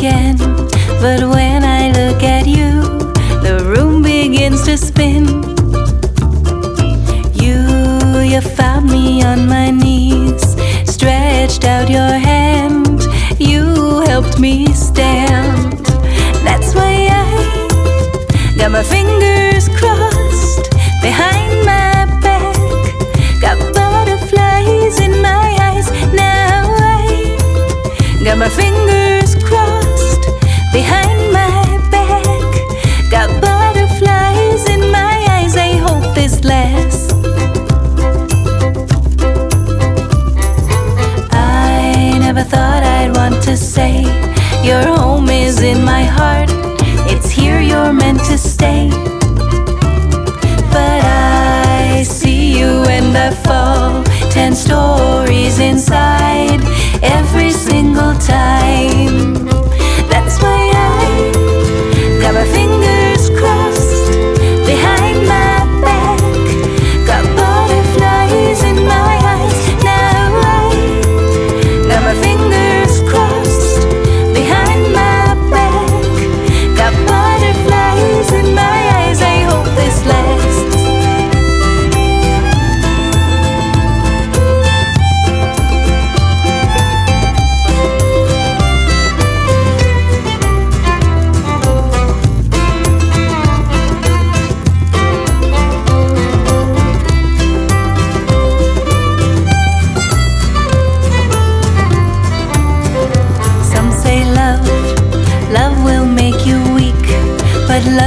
again. But when I look at you, the room begins to spin. You, you found me on my knees, stretched out your hand. You helped me stand. That's why I got my fingers crossed behind my. say your home is in my heart.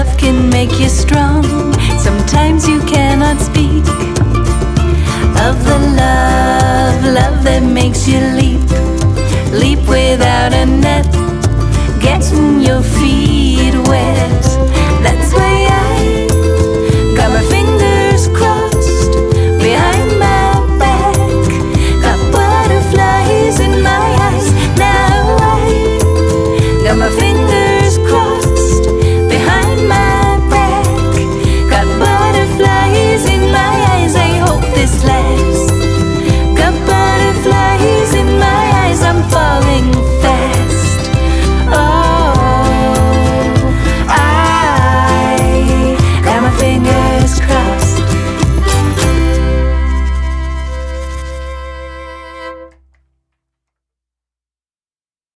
love can make you strong. Sometimes you cannot speak of the love, love that makes you leap, leap without a net, getting your feet.